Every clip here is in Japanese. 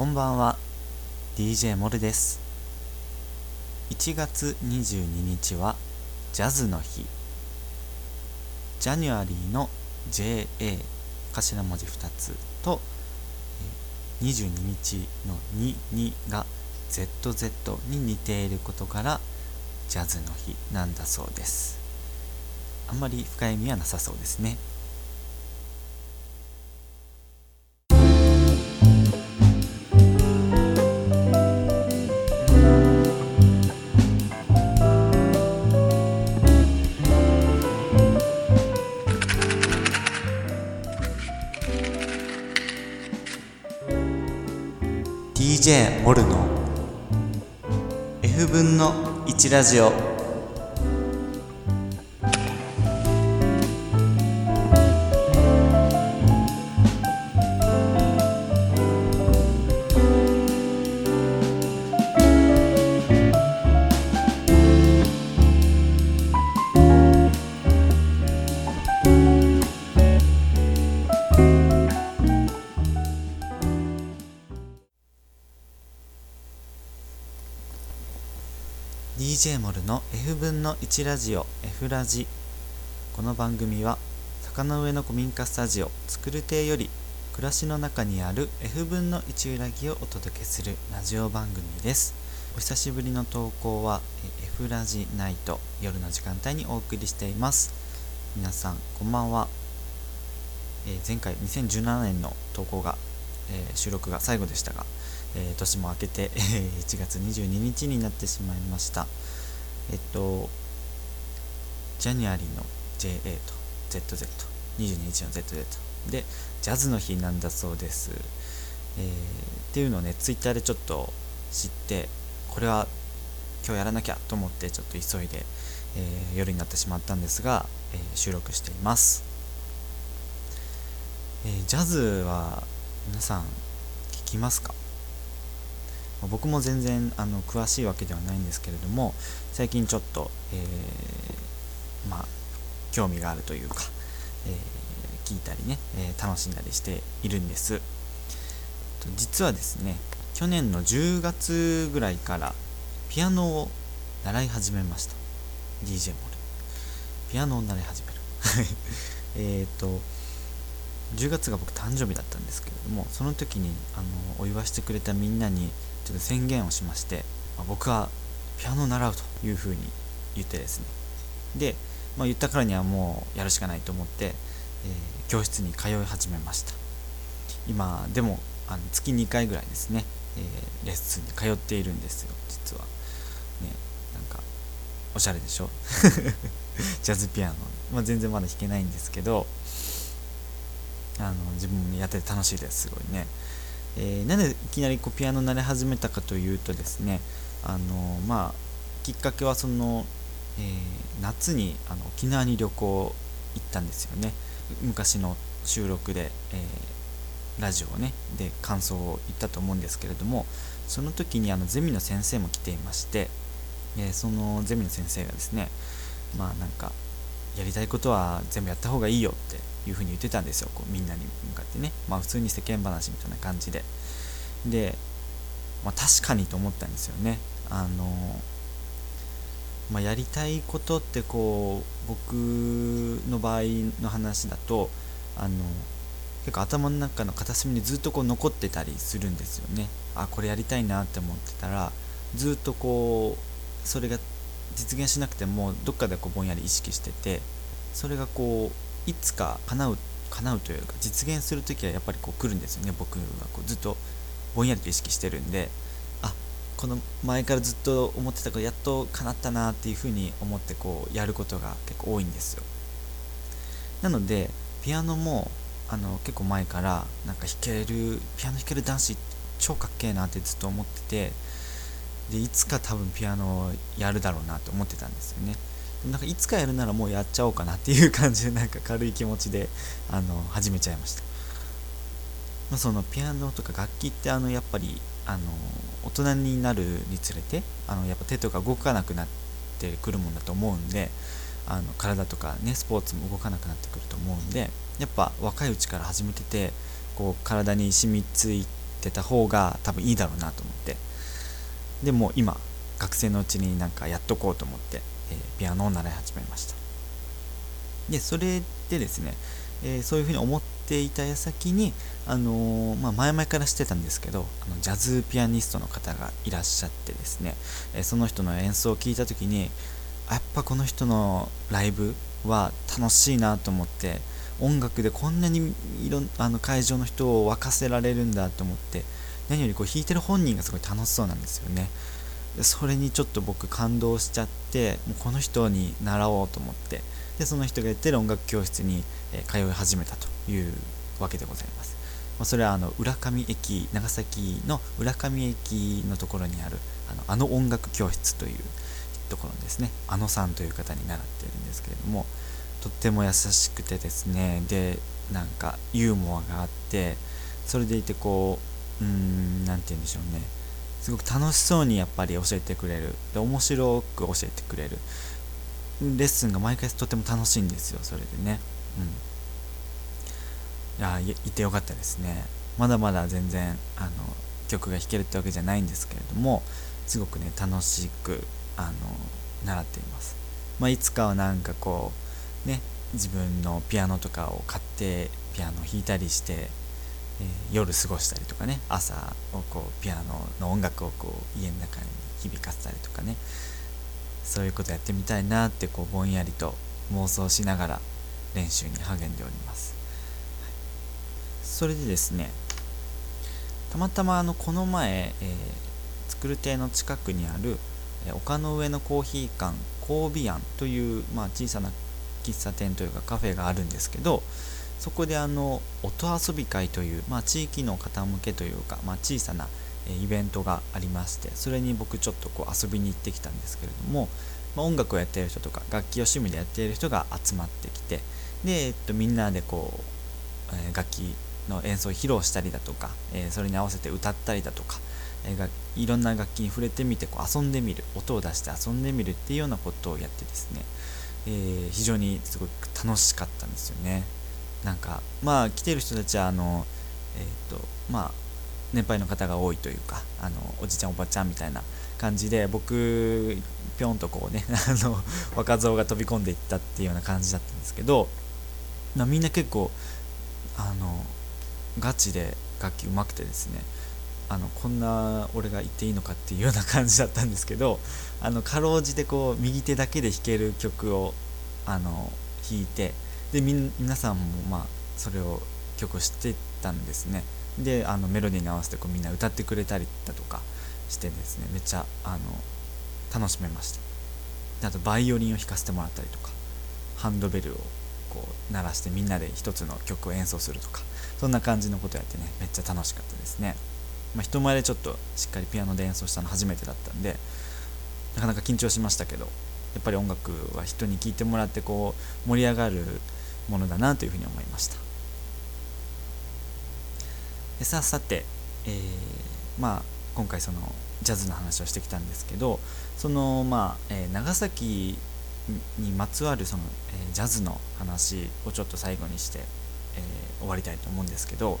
こんばんは。DJ モルです。1月22日はジャズの日。ジャニュアリーの JA 頭文字2つと22日の22が ZZ に似ていることからジャズの日なんだそうです。あんまり深い意味はなさそうですね。ラジオ。DJ モルの F 分の1ラジオ F ラジ。この番組は坂の上の古民家スタジオ作る亭より暮らしの中にある F 分の1裏木をお届けするラジオ番組です。お久しぶりの投稿は F ラジナイト夜の時間帯にお送りしています。皆さんこんばんは、えー前回2017年の投稿が、えー収録が最後でしたがえー年も明けて、えー1月22日になってしまいました。えっとジャニアリーの JA と ZZ22 日の ZZ でジャズの日なんだそうです、えーっていうのをねツイッターでちょっと知ってこれは今日やらなきゃと思ってちょっと急いで、えー夜になってしまったんですが、えー収録しています、えージャズは皆さん聞きますか？僕も全然あの詳しいわけではないんですけれども最近ちょっと、えーまあ興味があるというか、えー聞いたりね、えー楽しんだりしているんです。実はですね去年の10月ぐらいからピアノを習い始めました。DJ モル。ピアノを習い始める。えっと10月が僕誕生日だったんですけれどもその時にあのお祝いしてくれたみんなにちょっと宣言をしまして、まあ僕はピアノを習うというふうに言ってですね。で、まあ、言ったからにはもうやるしかないと思って、えー教室に通い始めました。今でもあの月2回ぐらいですね、えーレッスンに通っているんですよ実は。ねなんかおしゃれでしょ？ジャズピアノ、まあ、全然まだ弾けないんですけどあの自分もやってて楽しいですすごいね、えーなんでいきなりこうピアノ慣れ始めたかというとですねあのまあきっかけはその、えー夏にあの沖縄に旅行行ったんですよね。昔の収録で、えーラジオをねで感想を言ったと思うんですけれどもその時にあのゼミの先生も来ていまして、えーそのゼミの先生がですねまあなんかやりたいことは全部やった方がいいよっていうふうに言ってたんですよ。こうみんなに向かってね。まあ普通に世間話みたいな感じで。で、まあ、確かにと思ったんですよね。あのまあ、やりたいことってこう僕の場合の話だとあの結構頭の中の片隅にずっとこう残ってたりするんですよね。あこれやりたいなって思ってたらずっとこうそれが実現しなくてもどっかでこうぼんやり意識しててそれがこういつか叶う叶うというか実現する時はやっぱりこう来るんですよね僕はこうずっとぼんやりと意識してるんであこの前からずっと思ってたことやっと叶ったなっていうふうに思ってこうやることが結構多いんですよ。なのでピアノもあの結構前からなんか弾けるピアノ弾ける男子超かっけえなってずっと思っててでいつか多分ピアノをやるだろうなと思ってたんですよね。でもなんかいつかやるならもうやっちゃおうかなっていう感じでなんか軽い気持ちであの始めちゃいました、まあ、そのピアノとか楽器ってあのやっぱりあの大人になるにつれてあのやっぱ手とか動かなくなってくるもんだと思うんであの体とかねスポーツも動かなくなってくると思うんでやっぱ若いうちから始めててこう体に染みついてた方が多分いいだろうなと思って。でも今学生のうちになんかやっとこうと思って、えー、ピアノを習い始めました。でそれでですね、えー、そういうふうに思っていた矢先に、あのー、まあ、前々からしてたんですけどあのジャズピアニストの方がいらっしゃってですね、えその人の演奏を聞いた時にやっぱこの人のライブは楽しいなと思って音楽でこんなにいろあの会場の人を沸かせられるんだと思って何よりこう弾いてる本人がすごい楽しそうなんですよね。それにちょっと僕感動しちゃってもうこの人に習おうと思って。でその人がやってる音楽教室に、え通い始めたというわけでございます、ま、それはあの浦上駅長崎の浦上駅のところにあるあのあの音楽教室というところですね。あのさんという方に習っているんですけれどもとっても優しくてですね。でなんかユーモアがあってそれでいてこううーん何て言うんでしょうね。すごく楽しそうにやっぱり教えてくれる。で面白く教えてくれる。レッスンが毎回とても楽しいんですよそれでね。うん。いやいてよかったですね。まだまだ全然あの曲が弾けるってわけじゃないんですけれどもすごくね楽しくあの習っています。まあ、いつかはなんかこうね自分のピアノとかを買ってピアノ弾いたりして、えー、夜過ごしたりとかね朝をこうピアノの音楽をこう家の中に響かせたりとかねそういうことやってみたいなってこうぼんやりと妄想しながら練習に励んでおります、はい、それでですねたまたまあのこの前、えー、作る亭の近くにあるえ丘の上のコーヒー館コービアンという、まあ、小さな喫茶店というかカフェがあるんですけどそこであの音遊び会という、まあ、地域の方向けというか、まあ、小さなイベントがありましてそれに僕ちょっとこう遊びに行ってきたんですけれども、まあ、音楽をやっている人とか楽器を趣味でやっている人が集まってきてで、えっと、みんなでこう、えー、楽器の演奏を披露したりだとか、えー、それに合わせて歌ったりだとか、えー、いろんな楽器に触れてみてこう遊んでみる音を出して遊んでみるっていうようなことをやってですねえー、非常にすごく楽しかったんですよね。なんかまあ来てる人たちはあのえっ、ー、とまあ年配の方が多いというかあのおじちゃんおばちゃんみたいな感じで僕ぴょんとこうね あの若造が飛び込んでいったっていうような感じだったんですけど、まあ、みんな結構あのガチで楽器うまくてですねあのこんな俺が言っていいのかっていうような感じだったんですけどあのかろうじてこう右手だけで弾ける曲をあの弾いてで皆さんもまあそれを曲を知ってたんですね。であのメロディーに合わせてこうみんな歌ってくれたりだとかしてですね。めっちゃあの楽しめました。あとバイオリンを弾かせてもらったりとかハンドベルをこう鳴らしてみんなで一つの曲を演奏するとかそんな感じのことやってねめっちゃ楽しかったですね。まあ、人前でちょっとしっかりピアノで演奏したの初めてだったんでなかなか緊張しましたけどやっぱり音楽は人に聴いてもらってこう盛り上がるものだなというふうに思いましたでさあさて、えー、まあ今回そのジャズの話をしてきたんですけどそのまあ、えー、長崎にまつわるその、えー、ジャズの話をちょっと最後にして、え、終わりたいと思うんですけど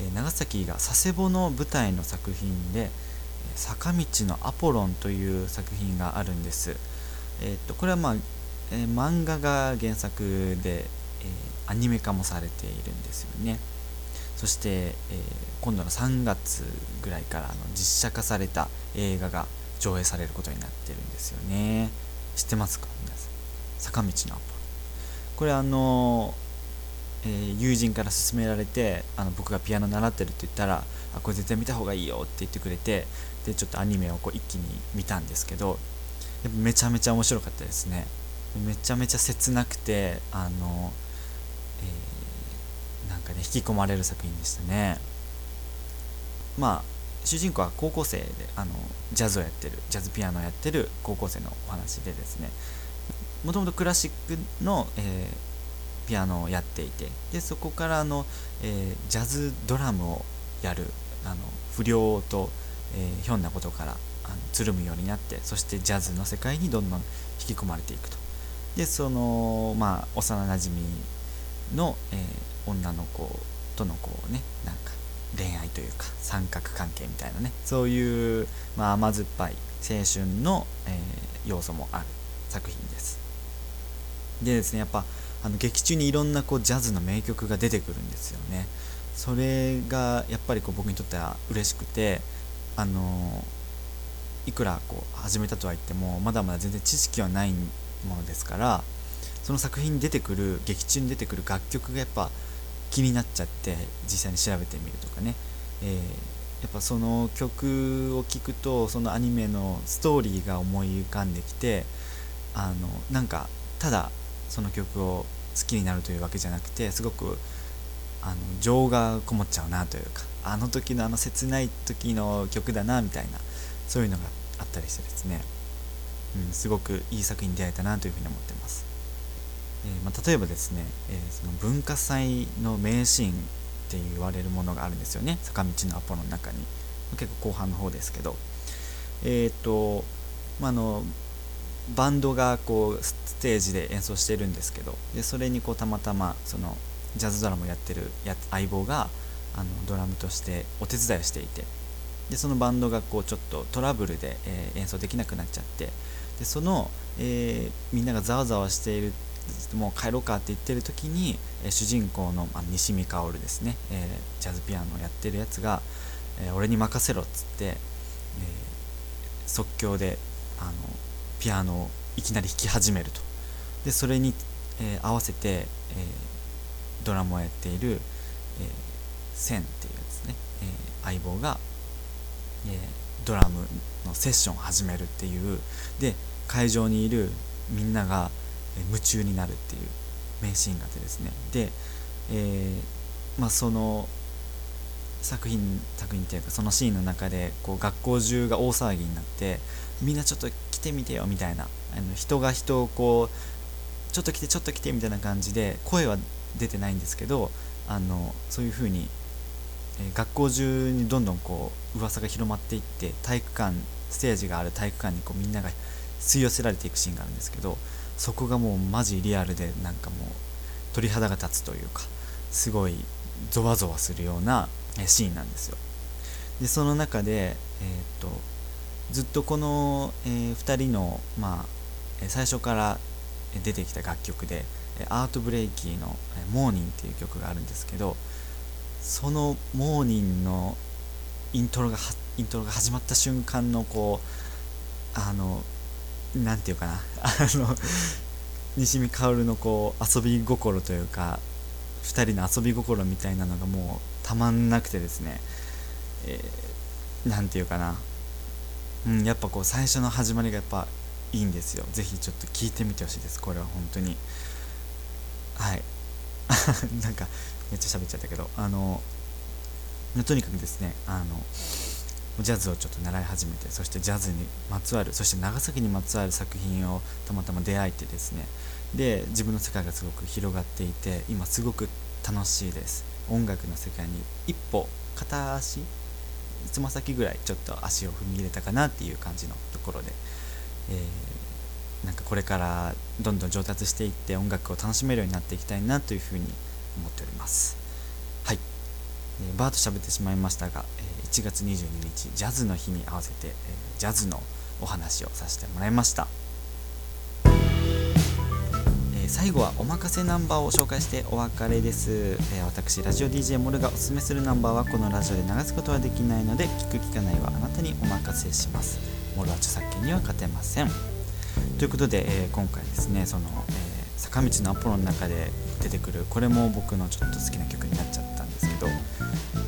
え長崎が佐世保の舞台の作品で「坂道のアポロン」という作品があるんです。えー、っとこれはまあ、えー、漫画が原作で、えー、アニメ化もされているんですよね。そして、え今度の3月ぐらいからあの実写化された映画が上映されることになってるんですよね。知ってますか？皆さん。坂道のアポロ。これあのえー、友人から勧められてあの僕がピアノ習ってるって言ったらあこれ絶対見た方がいいよって言ってくれてでちょっとアニメをこう一気に見たんですけどやっぱめちゃめちゃ面白かったですねめちゃめちゃ切なくてあの、えー、なんかね引き込まれる作品でしたね。まあ主人公は高校生であのジャズをやってるジャズピアノをやってる高校生のお話でですね。もともとクラシックの、えーピアノをやっていてでそこからあの、えー、ジャズドラムをやるあの不良と、えー、ひょんなことからあのつるむようになってそしてジャズの世界にどんどん引き込まれていくと。でそのまあ幼なじみの、えー、女の子とのこうねなんか恋愛というか三角関係みたいなねそういう、まあ、甘酸っぱい青春の、えー、要素もある作品です。でですねやっぱあの劇中にいろんなこうジャズの名曲が出てくるんですよね。それがやっぱりこう僕にとっては嬉しくてあのいくらこう始めたとは言ってもまだまだ全然知識はないものですからその作品に出てくる劇中に出てくる楽曲がやっぱ気になっちゃって実際に調べてみるとかね、えー、やっぱその曲を聴くとそのアニメのストーリーが思い浮かんできてあのなんかただその曲を好きになるというわけじゃなくてすごくあの情がこもっちゃうなというかあの時のあの切ない時の曲だなみたいなそういうのがあったりしてですね、うん、すごくいい作品に出会えたなというふうに思ってます、えー、まあ、例えばですね、えー、その文化祭の名シーンって言われるものがあるんですよね。坂道のアポロの中に。結構後半の方ですけど。えっ、と、まあ、のバンドがこうステージで演奏してるんですけど。でそれにこうたまたまそのジャズドラムをやってるや相棒があのドラムとしてお手伝いをしていて。でそのバンドがこうちょっとトラブルで、えー、演奏できなくなっちゃって。でその、えー、みんながざわざわしているもう帰ろうかって言ってる時に、えー、主人公の、まあ、西見薫ですね、えー、ジャズピアノをやってるやつが、え、俺に任せろっつって、え即興であのピアノをいきなり弾き始めると。でそれに、え合わせて、えドラムをやっている、えー、センっていうやつね、え相棒がえドラムのセッションを始めるっていうで会場にいるみんなが、夢中になるっていう名シーンがあってですね。で、えー、まあ、その作品作品っていうかそのシーンの中でこう学校中が大騒ぎになってみんなちょっと来てみてよみたいなあの人が人をこうちょっと来てちょっと来てみたいな感じで声は出てないんですけどあのそういう風にえ学校中にどんどんこう噂が広まっていって体育館ステージがある体育館にこうみんなが吸い寄せられていくシーンがあるんですけどそこがもうマジリアルでなんかもう鳥肌が立つというかすごいゾワゾワするようなシーンなんですよ。でその中で、えーと、ずっとこの、えー、2人の、まあ、最初から出てきた楽曲でアートブレイキーの「モーニング」っていう曲があるんですけどそのモーニングのイントロがイントロが始まった瞬間のこうあのなんていうかな。あの西見薫のこう遊び心というか2人の遊び心みたいなのがもうたまんなくてですね、えー、なんていうかな、うん、やっぱこう最初の始まりがやっぱいいんですよ。ぜひちょっと聞いてみてほしいです。これは本当に。はい。なんかめっちゃ喋っちゃったけどあのとにかくですねあのジャズをちょっと習い始めてそしてジャズにまつわるそして長崎にまつわる作品をたまたま出会えてですねで自分の世界がすごく広がっていて今すごく楽しいです。音楽の世界に一歩片足つま先ぐらいちょっと足を踏み入れたかなっていう感じのところで、えー、なんかこれからどんどん上達していって音楽を楽しめるようになっていきたいなというふうに思っております。はい、えー、バーと喋ってしまいましたが、えー1月22日ジャズの日に合わせて、えジャズのお話をさせてもらいました。え最後はおまかせナンバーを紹介してお別れです、えー、私ラジオ DJ モルがおすすめするナンバーはこのラジオで流すことはできないので聞く聞かないはあなたにお任せします。モルは著作権には勝てません。ということで、えー、今回ですねその、えー坂道のアポロの中で出てくるこれも僕のちょっと好きな曲になっちゃったんですけど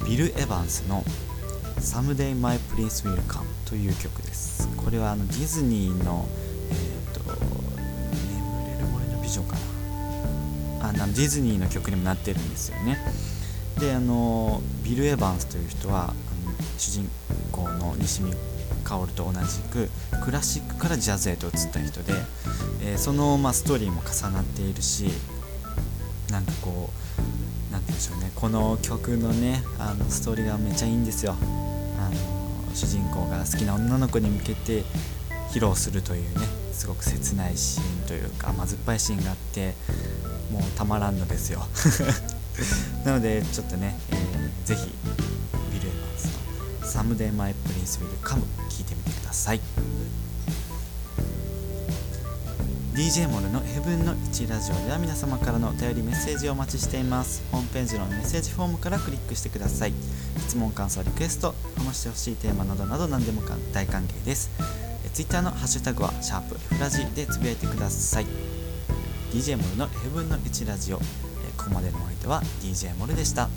ビル・エヴァンスの「Someday My Prince Will Come」という曲です。これはあのディズニーのえっ、と「眠れる森の美女」かな。あのディズニーの曲にもなってるんですよね。であのビル・エヴァンスという人はあの主人公の西見薫と同じくクラシックからジャズへと移った人で、えー、その、まあ、ストーリーも重なっているしなんかこう何て言うんでしょうねこの曲のねあのストーリーがめちゃいいんですよ。あの主人公が好きな女の子に向けて披露するというねすごく切ないシーンというか甘酸っぱいシーンがあってもうたまらんのですよ。なのでちょっとね、えー、ぜひ・ Someday My Prince Will Come 聞いてみてください。DJ モルのヘブンの1ラジオでは皆様からのお便りメッセージをお待ちしています。ホームページのメッセージフォームからクリックしてください。質問感想リクエスト話してほしいテーマなどなど何でも大歓迎です。え Twitter のハッシュタグはシャープ F ラジでつぶやいてください。DJ モルのヘブンの1ラジオ。ここまでのお相手は DJ モルでした。